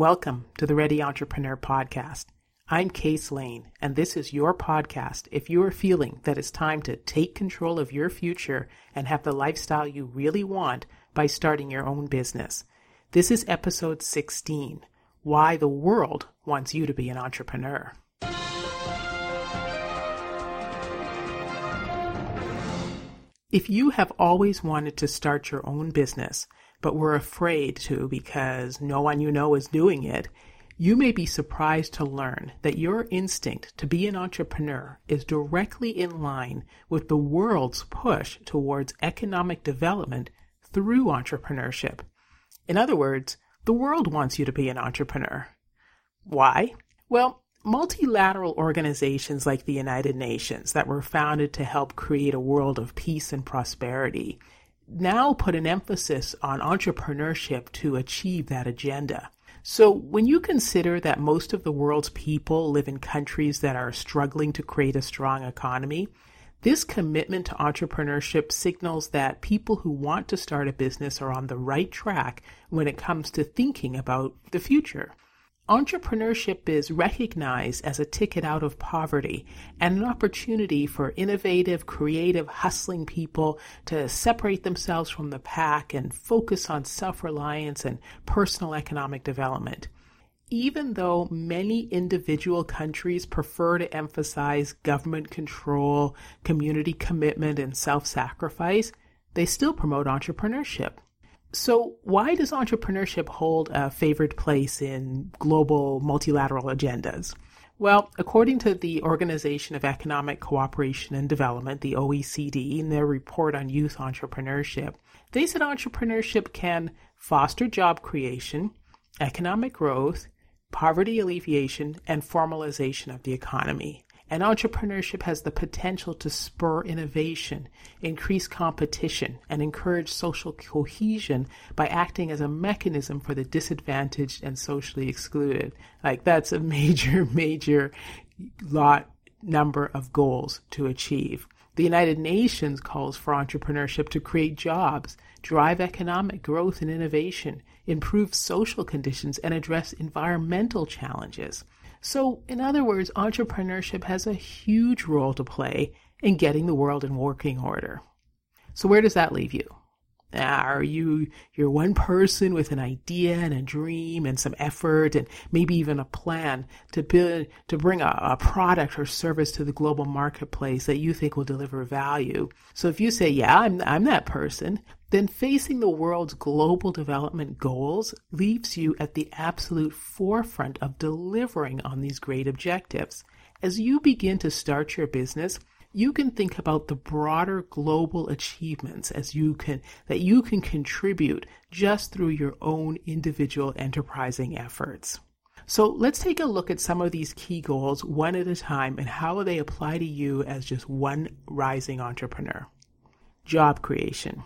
Welcome to the Ready Entrepreneur Podcast. I'm Case Lane, and this is your podcast if you are feeling that it's time to take control of your future and have the lifestyle you really want by starting your own business. This is episode 16 Why the World Wants You to Be an Entrepreneur. If you have always wanted to start your own business, but we're afraid to because no one you know is doing it, you may be surprised to learn that your instinct to be an entrepreneur is directly in line with the world's push towards economic development through entrepreneurship. In other words, the world wants you to be an entrepreneur. Why? Well, multilateral organizations like the United Nations that were founded to help create a world of peace and prosperity now put an emphasis on entrepreneurship to achieve that agenda. So, when you consider that most of the world's people live in countries that are struggling to create a strong economy, this commitment to entrepreneurship signals that people who want to start a business are on the right track when it comes to thinking about the future. Entrepreneurship is recognized as a ticket out of poverty and an opportunity for innovative, creative, hustling people to separate themselves from the pack and focus on self reliance and personal economic development. Even though many individual countries prefer to emphasize government control, community commitment, and self sacrifice, they still promote entrepreneurship. So, why does entrepreneurship hold a favored place in global multilateral agendas? Well, according to the Organization of Economic Cooperation and Development, the OECD, in their report on youth entrepreneurship, they said entrepreneurship can foster job creation, economic growth, poverty alleviation, and formalization of the economy. And entrepreneurship has the potential to spur innovation, increase competition, and encourage social cohesion by acting as a mechanism for the disadvantaged and socially excluded. Like that's a major, major lot number of goals to achieve. The United Nations calls for entrepreneurship to create jobs, drive economic growth and innovation, improve social conditions, and address environmental challenges. So, in other words, entrepreneurship has a huge role to play in getting the world in working order. So, where does that leave you? Are you you're one person with an idea and a dream and some effort and maybe even a plan to build to bring a, a, product or service to the global marketplace that you think will deliver value. So if you say, "Yeah, I'm I'm that person," then facing the world's global development goals leaves you at the absolute forefront of delivering on these great objectives. As you begin to start your business, you can think about the broader global achievements as you can that you can contribute just through your own individual enterprising efforts. So let's take a look at some of these key goals one at a time and how they apply to you as just one rising entrepreneur. Job creation.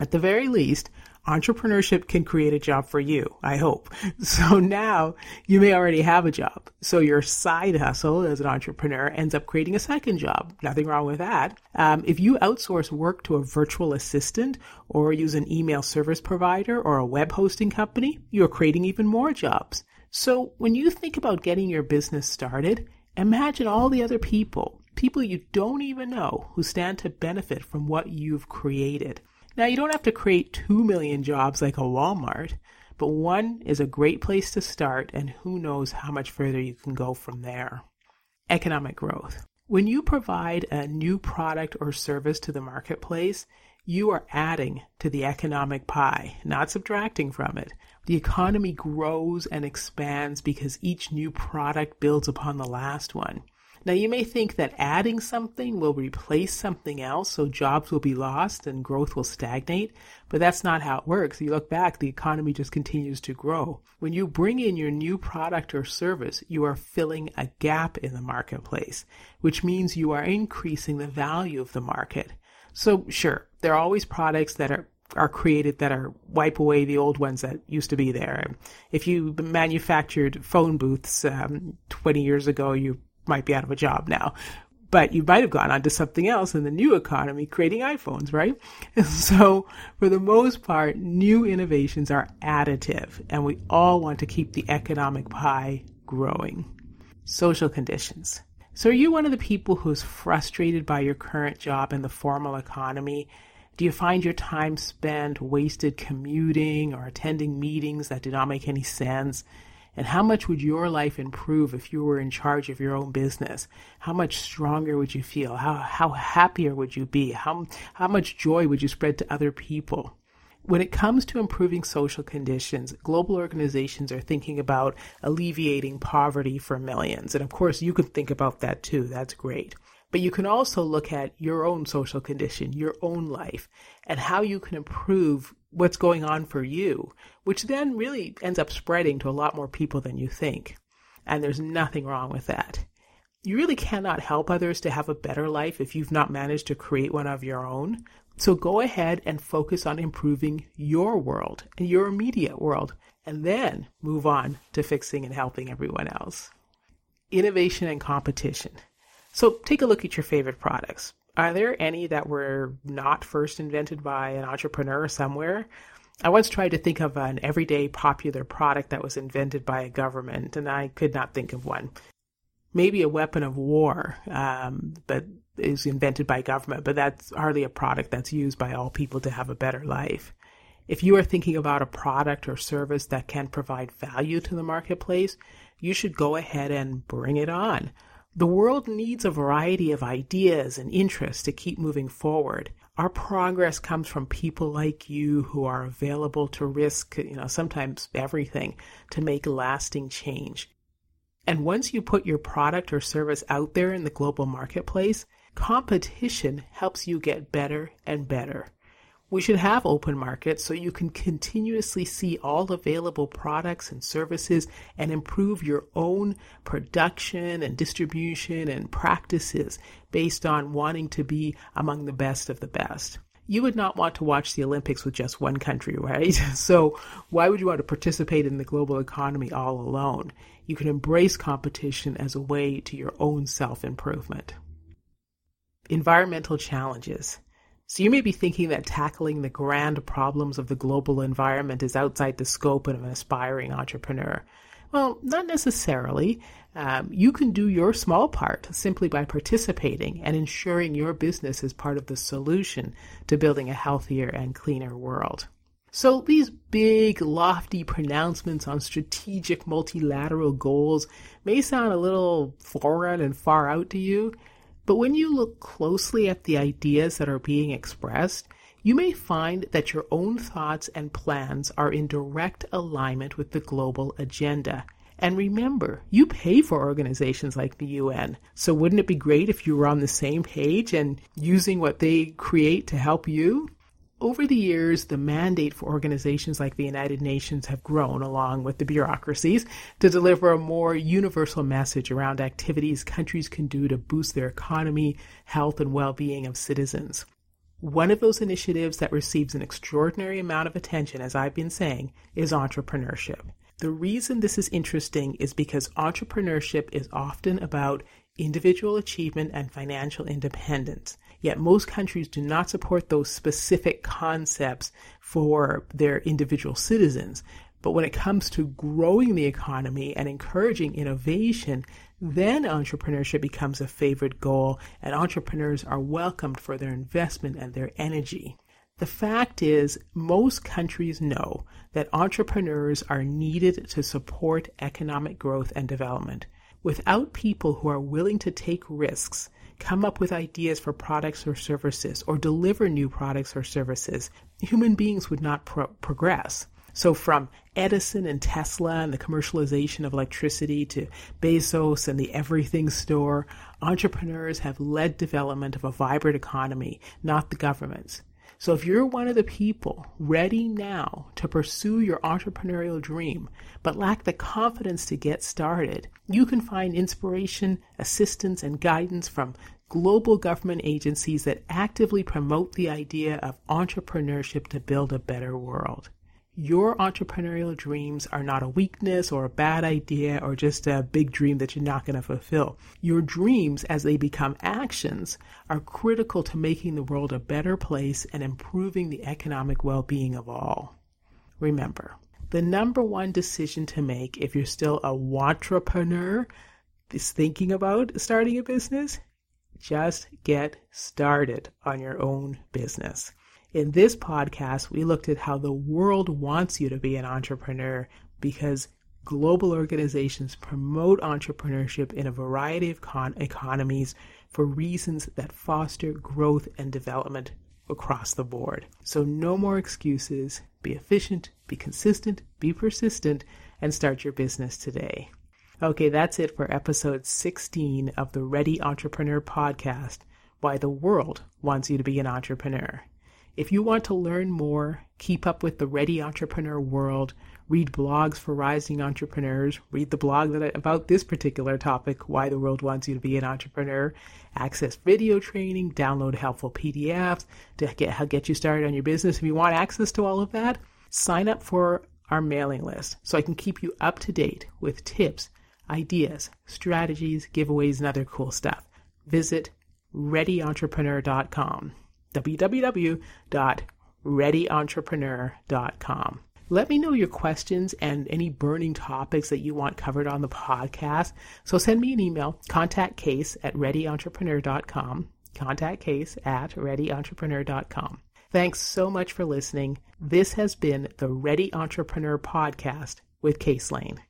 At the very least, entrepreneurship can create a job for you, I hope. So now you may already have a job. So your side hustle as an entrepreneur ends up creating a second job. Nothing wrong with that. Um, if you outsource work to a virtual assistant or use an email service provider or a web hosting company, you're creating even more jobs. So when you think about getting your business started, imagine all the other people, people you don't even know who stand to benefit from what you've created. Now, you don't have to create 2 million jobs like a Walmart, but one is a great place to start, and who knows how much further you can go from there. Economic growth. When you provide a new product or service to the marketplace, you are adding to the economic pie, not subtracting from it. The economy grows and expands because each new product builds upon the last one. Now, you may think that adding something will replace something else, so jobs will be lost and growth will stagnate, but that's not how it works. You look back, the economy just continues to grow. When you bring in your new product or service, you are filling a gap in the marketplace, which means you are increasing the value of the market. So, sure, there are always products that are are created that are wipe away the old ones that used to be there. If you manufactured phone booths um, 20 years ago, you might be out of a job now. but you might have gone on to something else in the new economy, creating iPhones, right? so for the most part, new innovations are additive and we all want to keep the economic pie growing. Social conditions. So are you one of the people who's frustrated by your current job in the formal economy? Do you find your time spent wasted commuting or attending meetings that do not make any sense? And how much would your life improve if you were in charge of your own business? How much stronger would you feel? How, how happier would you be? How, how much joy would you spread to other people? When it comes to improving social conditions, global organizations are thinking about alleviating poverty for millions. And of course, you can think about that too. That's great. But you can also look at your own social condition, your own life, and how you can improve what's going on for you, which then really ends up spreading to a lot more people than you think. And there's nothing wrong with that. You really cannot help others to have a better life if you've not managed to create one of your own. So go ahead and focus on improving your world and your immediate world, and then move on to fixing and helping everyone else. Innovation and competition. So take a look at your favorite products. Are there any that were not first invented by an entrepreneur somewhere? I once tried to think of an everyday popular product that was invented by a government, and I could not think of one. Maybe a weapon of war, um, but is invented by government, but that's hardly a product that's used by all people to have a better life. If you are thinking about a product or service that can provide value to the marketplace, you should go ahead and bring it on. The world needs a variety of ideas and interests to keep moving forward. Our progress comes from people like you who are available to risk, you know, sometimes everything to make lasting change. And once you put your product or service out there in the global marketplace, competition helps you get better and better. We should have open markets so you can continuously see all available products and services and improve your own production and distribution and practices based on wanting to be among the best of the best. You would not want to watch the Olympics with just one country, right? So why would you want to participate in the global economy all alone? You can embrace competition as a way to your own self improvement. Environmental challenges. So you may be thinking that tackling the grand problems of the global environment is outside the scope of an aspiring entrepreneur. Well, not necessarily. Um, you can do your small part simply by participating and ensuring your business is part of the solution to building a healthier and cleaner world. So these big, lofty pronouncements on strategic multilateral goals may sound a little foreign and far out to you, but when you look closely at the ideas that are being expressed, you may find that your own thoughts and plans are in direct alignment with the global agenda. And remember, you pay for organizations like the UN. So wouldn't it be great if you were on the same page and using what they create to help you? Over the years, the mandate for organizations like the United Nations have grown along with the bureaucracies to deliver a more universal message around activities countries can do to boost their economy, health, and well-being of citizens. One of those initiatives that receives an extraordinary amount of attention, as I've been saying, is entrepreneurship. The reason this is interesting is because entrepreneurship is often about individual achievement and financial independence. Yet most countries do not support those specific concepts for their individual citizens. But when it comes to growing the economy and encouraging innovation, then entrepreneurship becomes a favorite goal and entrepreneurs are welcomed for their investment and their energy. The fact is, most countries know that entrepreneurs are needed to support economic growth and development. Without people who are willing to take risks, come up with ideas for products or services, or deliver new products or services, human beings would not pro- progress. So, from Edison and Tesla and the commercialization of electricity to Bezos and the everything store, entrepreneurs have led development of a vibrant economy, not the governments. So if you're one of the people ready now to pursue your entrepreneurial dream, but lack the confidence to get started, you can find inspiration, assistance, and guidance from global government agencies that actively promote the idea of entrepreneurship to build a better world. Your entrepreneurial dreams are not a weakness or a bad idea or just a big dream that you're not going to fulfill. Your dreams, as they become actions, are critical to making the world a better place and improving the economic well being of all. Remember, the number one decision to make if you're still a entrepreneur is thinking about starting a business, just get started on your own business. In this podcast, we looked at how the world wants you to be an entrepreneur because global organizations promote entrepreneurship in a variety of con- economies for reasons that foster growth and development across the board. So, no more excuses. Be efficient, be consistent, be persistent, and start your business today. Okay, that's it for episode 16 of the Ready Entrepreneur podcast Why the World Wants You to Be an Entrepreneur. If you want to learn more, keep up with the Ready Entrepreneur world, read blogs for rising entrepreneurs, read the blog that I, about this particular topic, why the world wants you to be an entrepreneur, access video training, download helpful PDFs to get, get you started on your business. If you want access to all of that, sign up for our mailing list so I can keep you up to date with tips, ideas, strategies, giveaways, and other cool stuff. Visit readyentrepreneur.com www.readyentrepreneur.com. Let me know your questions and any burning topics that you want covered on the podcast. So send me an email, contact case at readyentrepreneur.com, contact case at readyentrepreneur.com. Thanks so much for listening. This has been the Ready Entrepreneur Podcast with Case Lane.